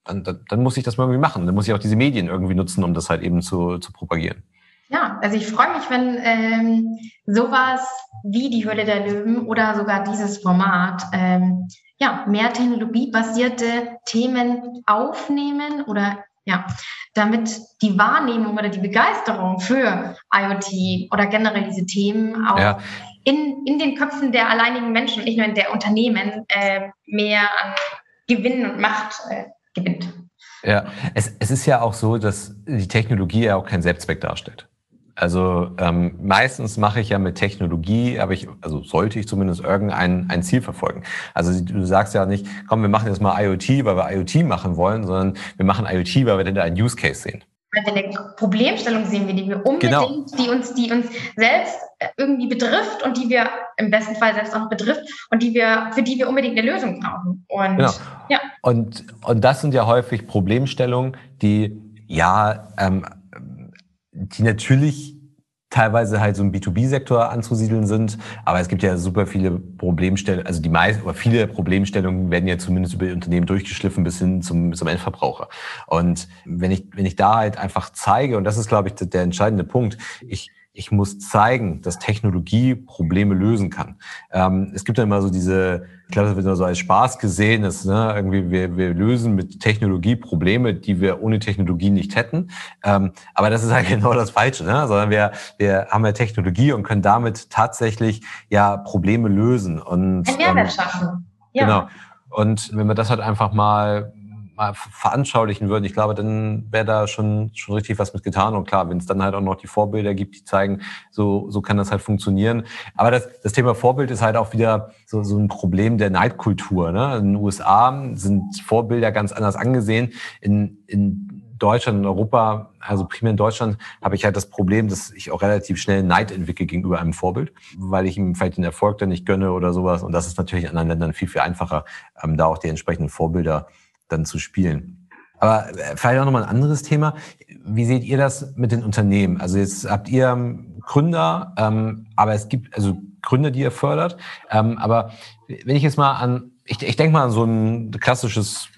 dann, dann muss ich das mal irgendwie machen. Dann muss ich auch diese Medien irgendwie nutzen, um das halt eben zu, zu propagieren. Ja, also ich freue mich, wenn ähm, sowas wie die Höhle der Löwen oder sogar dieses Format ähm, ja, mehr technologiebasierte Themen aufnehmen oder ja, damit die Wahrnehmung oder die Begeisterung für IoT oder generell diese Themen auch ja. in, in den Köpfen der alleinigen Menschen, nicht nur in der Unternehmen, äh, mehr an Gewinn und Macht äh, gewinnt. Ja, es, es ist ja auch so, dass die Technologie ja auch kein Selbstzweck darstellt. Also ähm, meistens mache ich ja mit Technologie, aber ich, also sollte ich zumindest irgendein ein Ziel verfolgen. Also du sagst ja nicht, komm, wir machen jetzt mal IoT, weil wir IoT machen wollen, sondern wir machen IoT, weil wir dann da einen Use Case sehen. Weil wir eine Problemstellung sehen, die wir unbedingt, genau. die uns, die uns selbst irgendwie betrifft und die wir im besten Fall selbst auch noch betrifft und die wir, für die wir unbedingt eine Lösung brauchen. Und, genau. ja. und, und das sind ja häufig Problemstellungen, die ja ähm, die natürlich teilweise halt so im B2B-Sektor anzusiedeln sind, aber es gibt ja super viele Problemstellungen, also die meisten oder viele Problemstellungen werden ja zumindest über Unternehmen durchgeschliffen bis hin zum, zum Endverbraucher. Und wenn ich, wenn ich da halt einfach zeige, und das ist, glaube ich, der entscheidende Punkt, ich, ich muss zeigen, dass Technologie Probleme lösen kann. Ähm, es gibt ja immer so diese, ich glaube, das wird nur so als Spaß gesehen, dass ne, irgendwie wir, wir lösen mit Technologie Probleme, die wir ohne Technologie nicht hätten. Ähm, aber das ist halt [laughs] genau das Falsche, ne? sondern wir, wir haben ja Technologie und können damit tatsächlich ja Probleme lösen und ein Mehrwert ähm, schaffen. Ja. Genau. Und wenn wir das halt einfach mal mal veranschaulichen würden, ich glaube, dann wäre da schon, schon richtig was mit getan. Und klar, wenn es dann halt auch noch die Vorbilder gibt, die zeigen, so, so kann das halt funktionieren. Aber das, das Thema Vorbild ist halt auch wieder so, so ein Problem der Neidkultur. Ne? In den USA sind Vorbilder ganz anders angesehen. In, in Deutschland und Europa, also primär in Deutschland, habe ich halt das Problem, dass ich auch relativ schnell Neid entwickle gegenüber einem Vorbild, weil ich ihm vielleicht den Erfolg dann nicht gönne oder sowas. Und das ist natürlich in anderen Ländern viel, viel einfacher, ähm, da auch die entsprechenden Vorbilder dann zu spielen. Aber äh, vielleicht auch nochmal ein anderes Thema. Wie seht ihr das mit den Unternehmen? Also jetzt habt ihr ähm, Gründer, ähm, aber es gibt also Gründer, die ihr fördert. Ähm, aber wenn ich jetzt mal an, ich, ich denke mal an so ein klassisches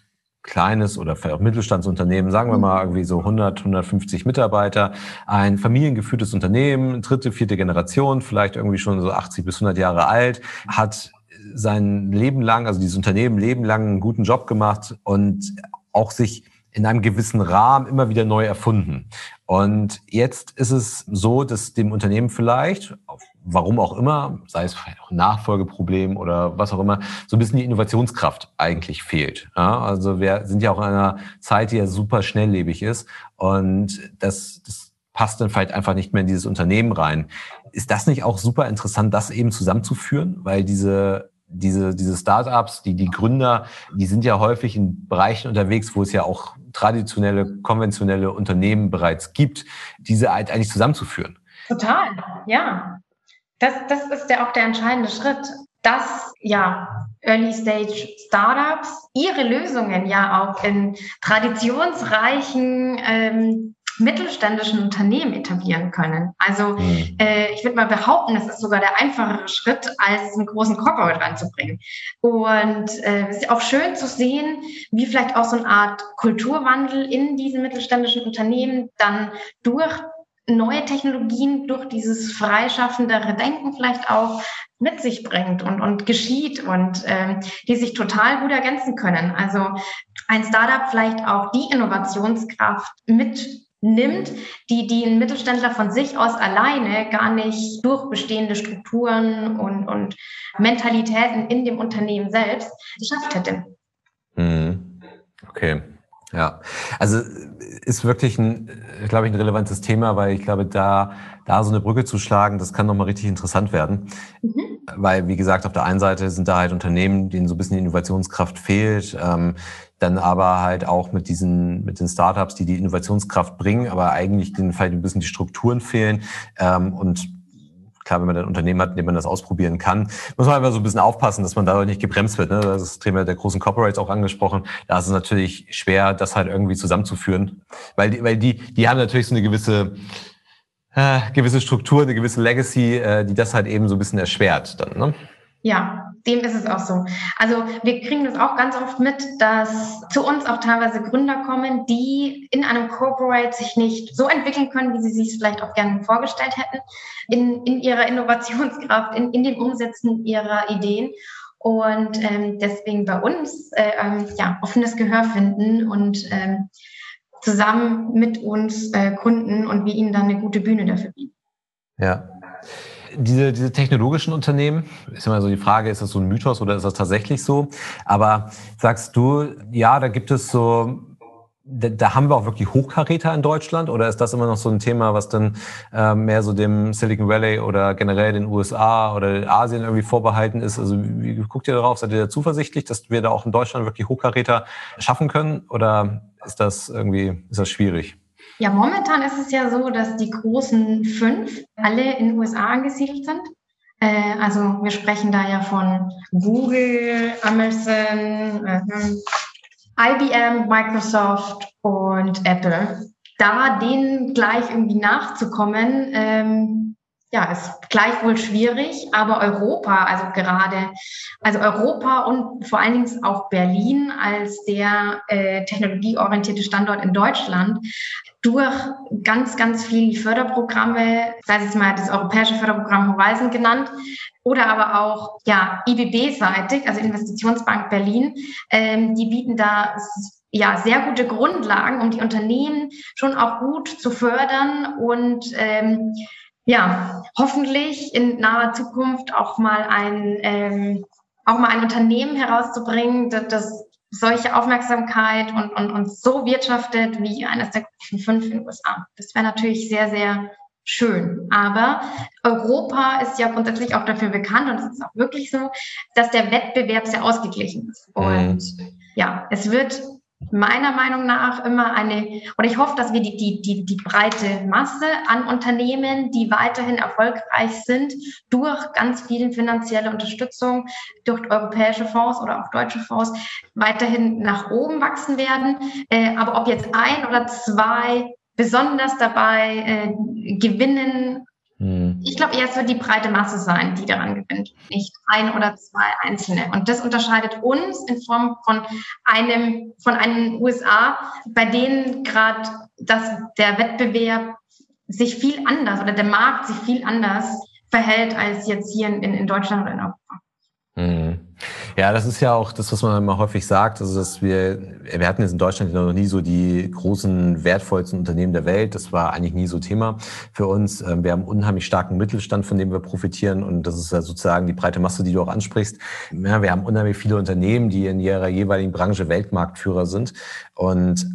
kleines oder vielleicht auch Mittelstandsunternehmen, sagen wir mal irgendwie so 100, 150 Mitarbeiter, ein familiengeführtes Unternehmen, dritte, vierte Generation, vielleicht irgendwie schon so 80 bis 100 Jahre alt, hat sein Leben lang, also dieses Unternehmen Leben lang einen guten Job gemacht und auch sich in einem gewissen Rahmen immer wieder neu erfunden. Und jetzt ist es so, dass dem Unternehmen vielleicht, warum auch immer, sei es vielleicht auch Nachfolgeproblem oder was auch immer, so ein bisschen die Innovationskraft eigentlich fehlt. Ja, also wir sind ja auch in einer Zeit, die ja super schnelllebig ist und das, das passt dann vielleicht einfach nicht mehr in dieses Unternehmen rein. Ist das nicht auch super interessant, das eben zusammenzuführen? Weil diese diese, diese Startups, die, die Gründer, die sind ja häufig in Bereichen unterwegs, wo es ja auch traditionelle, konventionelle Unternehmen bereits gibt, diese halt eigentlich zusammenzuführen. Total, ja. Das, das ist ja auch der entscheidende Schritt, dass ja Early Stage Startups ihre Lösungen ja auch in traditionsreichen ähm, mittelständischen Unternehmen etablieren können. Also mhm. äh, ich würde mal behaupten, es ist sogar der einfachere Schritt, als einen großen Corporate ranzubringen. Und äh, es ist auch schön zu sehen, wie vielleicht auch so eine Art Kulturwandel in diesen mittelständischen Unternehmen dann durch neue Technologien durch dieses freischaffendere Denken vielleicht auch mit sich bringt und, und geschieht und ähm, die sich total gut ergänzen können. Also ein Startup vielleicht auch die Innovationskraft mit nimmt, die, die ein Mittelständler von sich aus alleine gar nicht durch bestehende Strukturen und, und Mentalitäten in dem Unternehmen selbst geschafft hätte. Mhm. Okay. Ja, also ist wirklich ein, glaube ich, ein relevantes Thema, weil ich glaube, da, da so eine Brücke zu schlagen, das kann nochmal richtig interessant werden. Mhm. Weil, wie gesagt, auf der einen Seite sind da halt Unternehmen, denen so ein bisschen die Innovationskraft fehlt, ähm, dann aber halt auch mit diesen, mit den Startups, die die Innovationskraft bringen, aber eigentlich denen vielleicht ein bisschen die Strukturen fehlen. Ähm, und klar, wenn man ein Unternehmen hat, in dem man das ausprobieren kann, muss man einfach so ein bisschen aufpassen, dass man dadurch nicht gebremst wird. Ne? Das ist das Thema der großen Corporates auch angesprochen. Da ist es natürlich schwer, das halt irgendwie zusammenzuführen, weil die, weil die, die haben natürlich so eine gewisse äh, gewisse Struktur, eine gewisse Legacy, äh, die das halt eben so ein bisschen erschwert dann. Ne? Ja, dem ist es auch so. Also wir kriegen das auch ganz oft mit, dass zu uns auch teilweise Gründer kommen, die in einem Corporate sich nicht so entwickeln können, wie sie sich vielleicht auch gerne vorgestellt hätten, in, in ihrer Innovationskraft, in, in dem Umsetzen ihrer Ideen. Und ähm, deswegen bei uns äh, ähm, ja, offenes Gehör finden und ähm, zusammen mit uns äh, Kunden und wir ihnen dann eine gute Bühne dafür bieten. Ja diese, diese technologischen Unternehmen, ist immer so die Frage, ist das so ein Mythos oder ist das tatsächlich so? Aber sagst du, ja, da gibt es so, da, haben wir auch wirklich Hochkaräter in Deutschland oder ist das immer noch so ein Thema, was dann äh, mehr so dem Silicon Valley oder generell den USA oder Asien irgendwie vorbehalten ist? Also wie guckt ihr darauf? Seid ihr da zuversichtlich, dass wir da auch in Deutschland wirklich Hochkaräter schaffen können oder ist das irgendwie, ist das schwierig? Ja, momentan ist es ja so, dass die großen fünf alle in den USA angesiedelt sind. Äh, also wir sprechen da ja von Google, Amazon, äh, IBM, Microsoft und Apple. Da denen gleich irgendwie nachzukommen, ähm, ja, ist gleichwohl schwierig, aber Europa, also gerade, also Europa und vor allen Dingen auch Berlin als der äh, technologieorientierte Standort in Deutschland durch ganz, ganz viele Förderprogramme, sei es jetzt mal das europäische Förderprogramm Horizon genannt, oder aber auch ja IBB-seitig, also Investitionsbank Berlin, ähm, die bieten da ja sehr gute Grundlagen, um die Unternehmen schon auch gut zu fördern und ähm, ja, hoffentlich in naher Zukunft auch mal ein, ähm, auch mal ein Unternehmen herauszubringen, das, das solche Aufmerksamkeit und, und, und so wirtschaftet wie eines der großen fünf in den USA. Das wäre natürlich sehr, sehr schön. Aber Europa ist ja grundsätzlich auch dafür bekannt und es ist auch wirklich so, dass der Wettbewerb sehr ausgeglichen ist. Mhm. Und ja, es wird meiner Meinung nach immer eine, oder ich hoffe, dass wir die, die, die, die breite Masse an Unternehmen, die weiterhin erfolgreich sind, durch ganz viel finanzielle Unterstützung, durch europäische Fonds oder auch deutsche Fonds, weiterhin nach oben wachsen werden. Äh, aber ob jetzt ein oder zwei besonders dabei äh, gewinnen. Ich glaube eher, es wird die breite Masse sein, die daran gewinnt, nicht ein oder zwei Einzelne. Und das unterscheidet uns in Form von einem, von einem USA, bei denen gerade der Wettbewerb sich viel anders oder der Markt sich viel anders verhält als jetzt hier in, in Deutschland oder in Europa. Mhm. Ja, das ist ja auch das, was man immer häufig sagt, also dass wir, wir hatten jetzt in Deutschland noch nie so die großen, wertvollsten Unternehmen der Welt. Das war eigentlich nie so Thema für uns. Ähm, wir haben unheimlich starken Mittelstand, von dem wir profitieren und das ist ja sozusagen die breite Masse, die du auch ansprichst. Ja, wir haben unheimlich viele Unternehmen, die in ihrer jeweiligen Branche Weltmarktführer sind und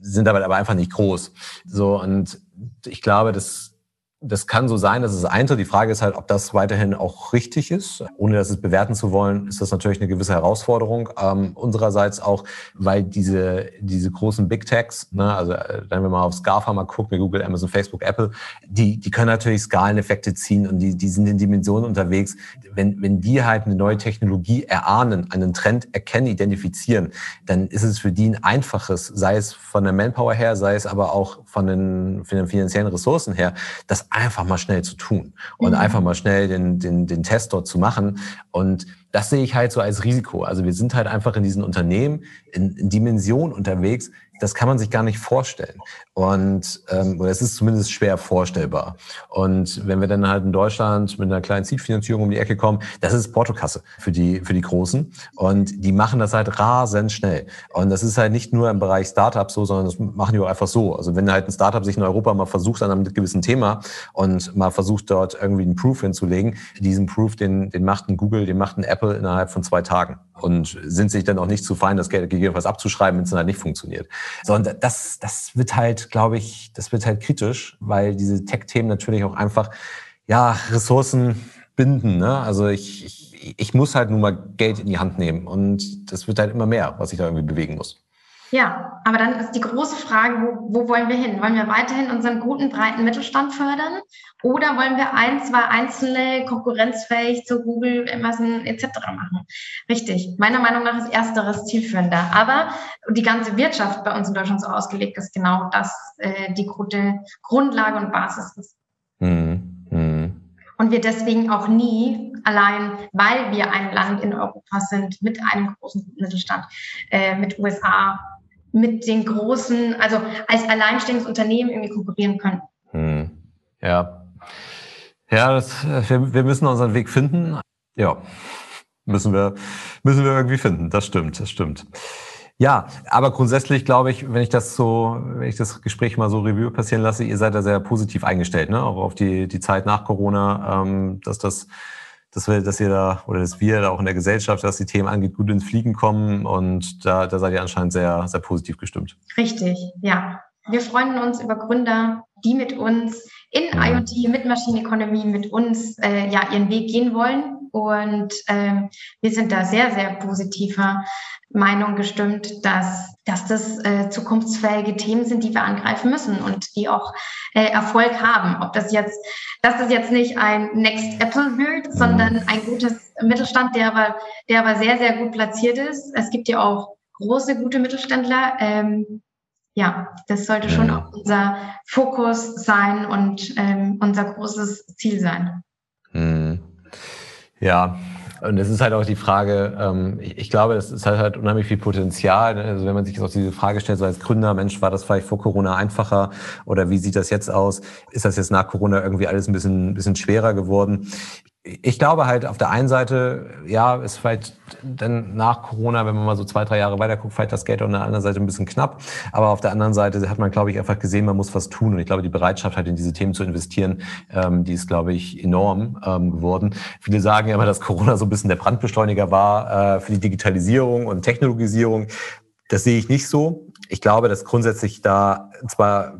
sind aber, aber einfach nicht groß. So und ich glaube, dass das kann so sein, dass es eintritt. Die Frage ist halt, ob das weiterhin auch richtig ist. Ohne das es bewerten zu wollen, ist das natürlich eine gewisse Herausforderung. Ähm, unsererseits auch, weil diese, diese großen Big Techs, ne, also äh, wenn wir mal aufs GAFA mal gucken, Google, Amazon, Facebook, Apple, die, die können natürlich Skaleneffekte ziehen und die, die sind in Dimensionen unterwegs. Wenn, wenn die halt eine neue Technologie erahnen, einen Trend erkennen, identifizieren, dann ist es für die ein einfaches, sei es von der Manpower her, sei es aber auch von den, von den finanziellen Ressourcen her, das einfach mal schnell zu tun und mhm. einfach mal schnell den, den, den Test dort zu machen. Und das sehe ich halt so als Risiko. Also wir sind halt einfach in diesen Unternehmen in, in Dimensionen unterwegs, das kann man sich gar nicht vorstellen. Und ähm, es ist zumindest schwer vorstellbar. Und wenn wir dann halt in Deutschland mit einer kleinen Seed-Finanzierung um die Ecke kommen, das ist Portokasse für die, für die Großen. Und die machen das halt rasend schnell. Und das ist halt nicht nur im Bereich Startups so, sondern das machen die auch einfach so. Also wenn halt ein Startup sich in Europa mal versucht an einem gewissen Thema und mal versucht dort irgendwie einen Proof hinzulegen, diesen Proof, den, den macht ein Google, den macht ein Apple innerhalb von zwei Tagen und sind sich dann auch nicht zu fein, das Geld gegebenenfalls abzuschreiben, wenn es dann halt nicht funktioniert. So, und das, das wird halt, glaube ich, das wird halt kritisch, weil diese Tech-Themen natürlich auch einfach, ja, Ressourcen binden. Ne? Also ich, ich, ich muss halt nun mal Geld in die Hand nehmen und das wird halt immer mehr, was ich da irgendwie bewegen muss. Ja, aber dann ist die große Frage, wo, wo wollen wir hin? Wollen wir weiterhin unseren guten, breiten Mittelstand fördern? Oder wollen wir ein, zwei einzelne konkurrenzfähig zu Google, Amazon etc. machen? Richtig. Meiner Meinung nach ist ersteres zielführender. Aber die ganze Wirtschaft bei uns in Deutschland so ausgelegt ist genau das äh, die gute Grundlage und Basis ist. Mhm. Mhm. Und wir deswegen auch nie allein, weil wir ein Land in Europa sind mit einem großen Mittelstand, äh, mit USA, mit den großen, also als alleinstehendes Unternehmen irgendwie konkurrieren können. Hm. Ja. Ja, das, wir, wir müssen unseren Weg finden. Ja, müssen wir, müssen wir irgendwie finden. Das stimmt, das stimmt. Ja, aber grundsätzlich glaube ich, wenn ich das so, wenn ich das Gespräch mal so Revue passieren lasse, ihr seid da sehr positiv eingestellt, ne? Auch auf die, die Zeit nach Corona, ähm, dass das dass wir, dass ihr da oder dass wir da auch in der Gesellschaft, dass die Themen angeht, gut ins Fliegen kommen und da, da seid ihr anscheinend sehr, sehr positiv gestimmt. Richtig, ja. Wir freuen uns über Gründer, die mit uns in mhm. IoT, mit Maschineneconomy, mit uns äh, ja ihren Weg gehen wollen. Und ähm, wir sind da sehr, sehr positiver Meinung gestimmt, dass, dass das äh, zukunftsfähige Themen sind, die wir angreifen müssen und die auch äh, Erfolg haben. Ob das jetzt, dass das jetzt nicht ein Next Apple wird, sondern mhm. ein gutes Mittelstand, der aber, der aber sehr, sehr gut platziert ist. Es gibt ja auch große, gute Mittelständler. Ähm, ja, das sollte schon ja. auch unser Fokus sein und ähm, unser großes Ziel sein. Mhm. Ja, und es ist halt auch die Frage, ähm, ich, glaube, es ist halt, halt unheimlich viel Potenzial. Ne? Also wenn man sich jetzt auch diese Frage stellt, so als Gründer, Mensch, war das vielleicht vor Corona einfacher oder wie sieht das jetzt aus? Ist das jetzt nach Corona irgendwie alles ein bisschen, bisschen schwerer geworden? Ich glaube halt auf der einen Seite, ja, ist vielleicht dann nach Corona, wenn man mal so zwei, drei Jahre weiter guckt, vielleicht das Geld auf der anderen Seite ein bisschen knapp. Aber auf der anderen Seite hat man, glaube ich, einfach gesehen, man muss was tun. Und ich glaube, die Bereitschaft halt in diese Themen zu investieren, ähm, die ist, glaube ich, enorm ähm, geworden. Viele sagen ja immer, dass Corona so ein bisschen der Brandbeschleuniger war äh, für die Digitalisierung und Technologisierung. Das sehe ich nicht so. Ich glaube, dass grundsätzlich da zwar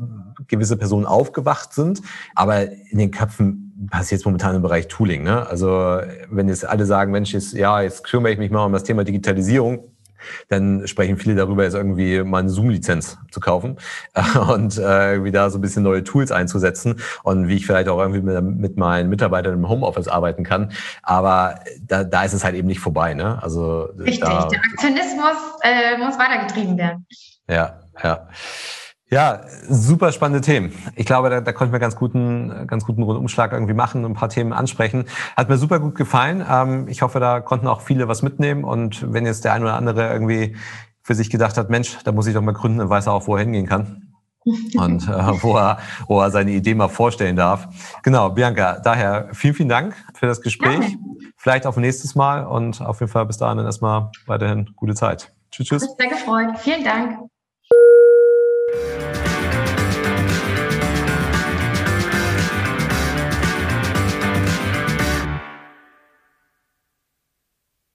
gewisse Personen aufgewacht sind, aber in den Köpfen passiert momentan im Bereich Tooling. Ne? Also wenn jetzt alle sagen, Mensch, jetzt, ja, jetzt kümmere ich mich mal um das Thema Digitalisierung, dann sprechen viele darüber, jetzt irgendwie mal eine Zoom-Lizenz zu kaufen [laughs] und äh, irgendwie da so ein bisschen neue Tools einzusetzen und wie ich vielleicht auch irgendwie mit, mit meinen Mitarbeitern im Homeoffice arbeiten kann. Aber da, da ist es halt eben nicht vorbei. Ne? Also, Richtig, da, der Aktionismus äh, muss weitergetrieben werden. Ja, ja. Ja, super spannende Themen. Ich glaube, da, da konnte ich mir ganz guten, ganz guten Rundumschlag irgendwie machen und ein paar Themen ansprechen. Hat mir super gut gefallen. Ähm, ich hoffe, da konnten auch viele was mitnehmen. Und wenn jetzt der ein oder andere irgendwie für sich gedacht hat, Mensch, da muss ich doch mal gründen, dann weiß er auch, wo er hingehen kann. [laughs] und äh, wo, er, wo er seine Idee mal vorstellen darf. Genau, Bianca, daher vielen, vielen Dank für das Gespräch. Ja. Vielleicht auf nächstes Mal und auf jeden Fall bis dahin dann erstmal weiterhin gute Zeit. Tschüss, tschüss. Ich bin sehr gefreut. Vielen Dank.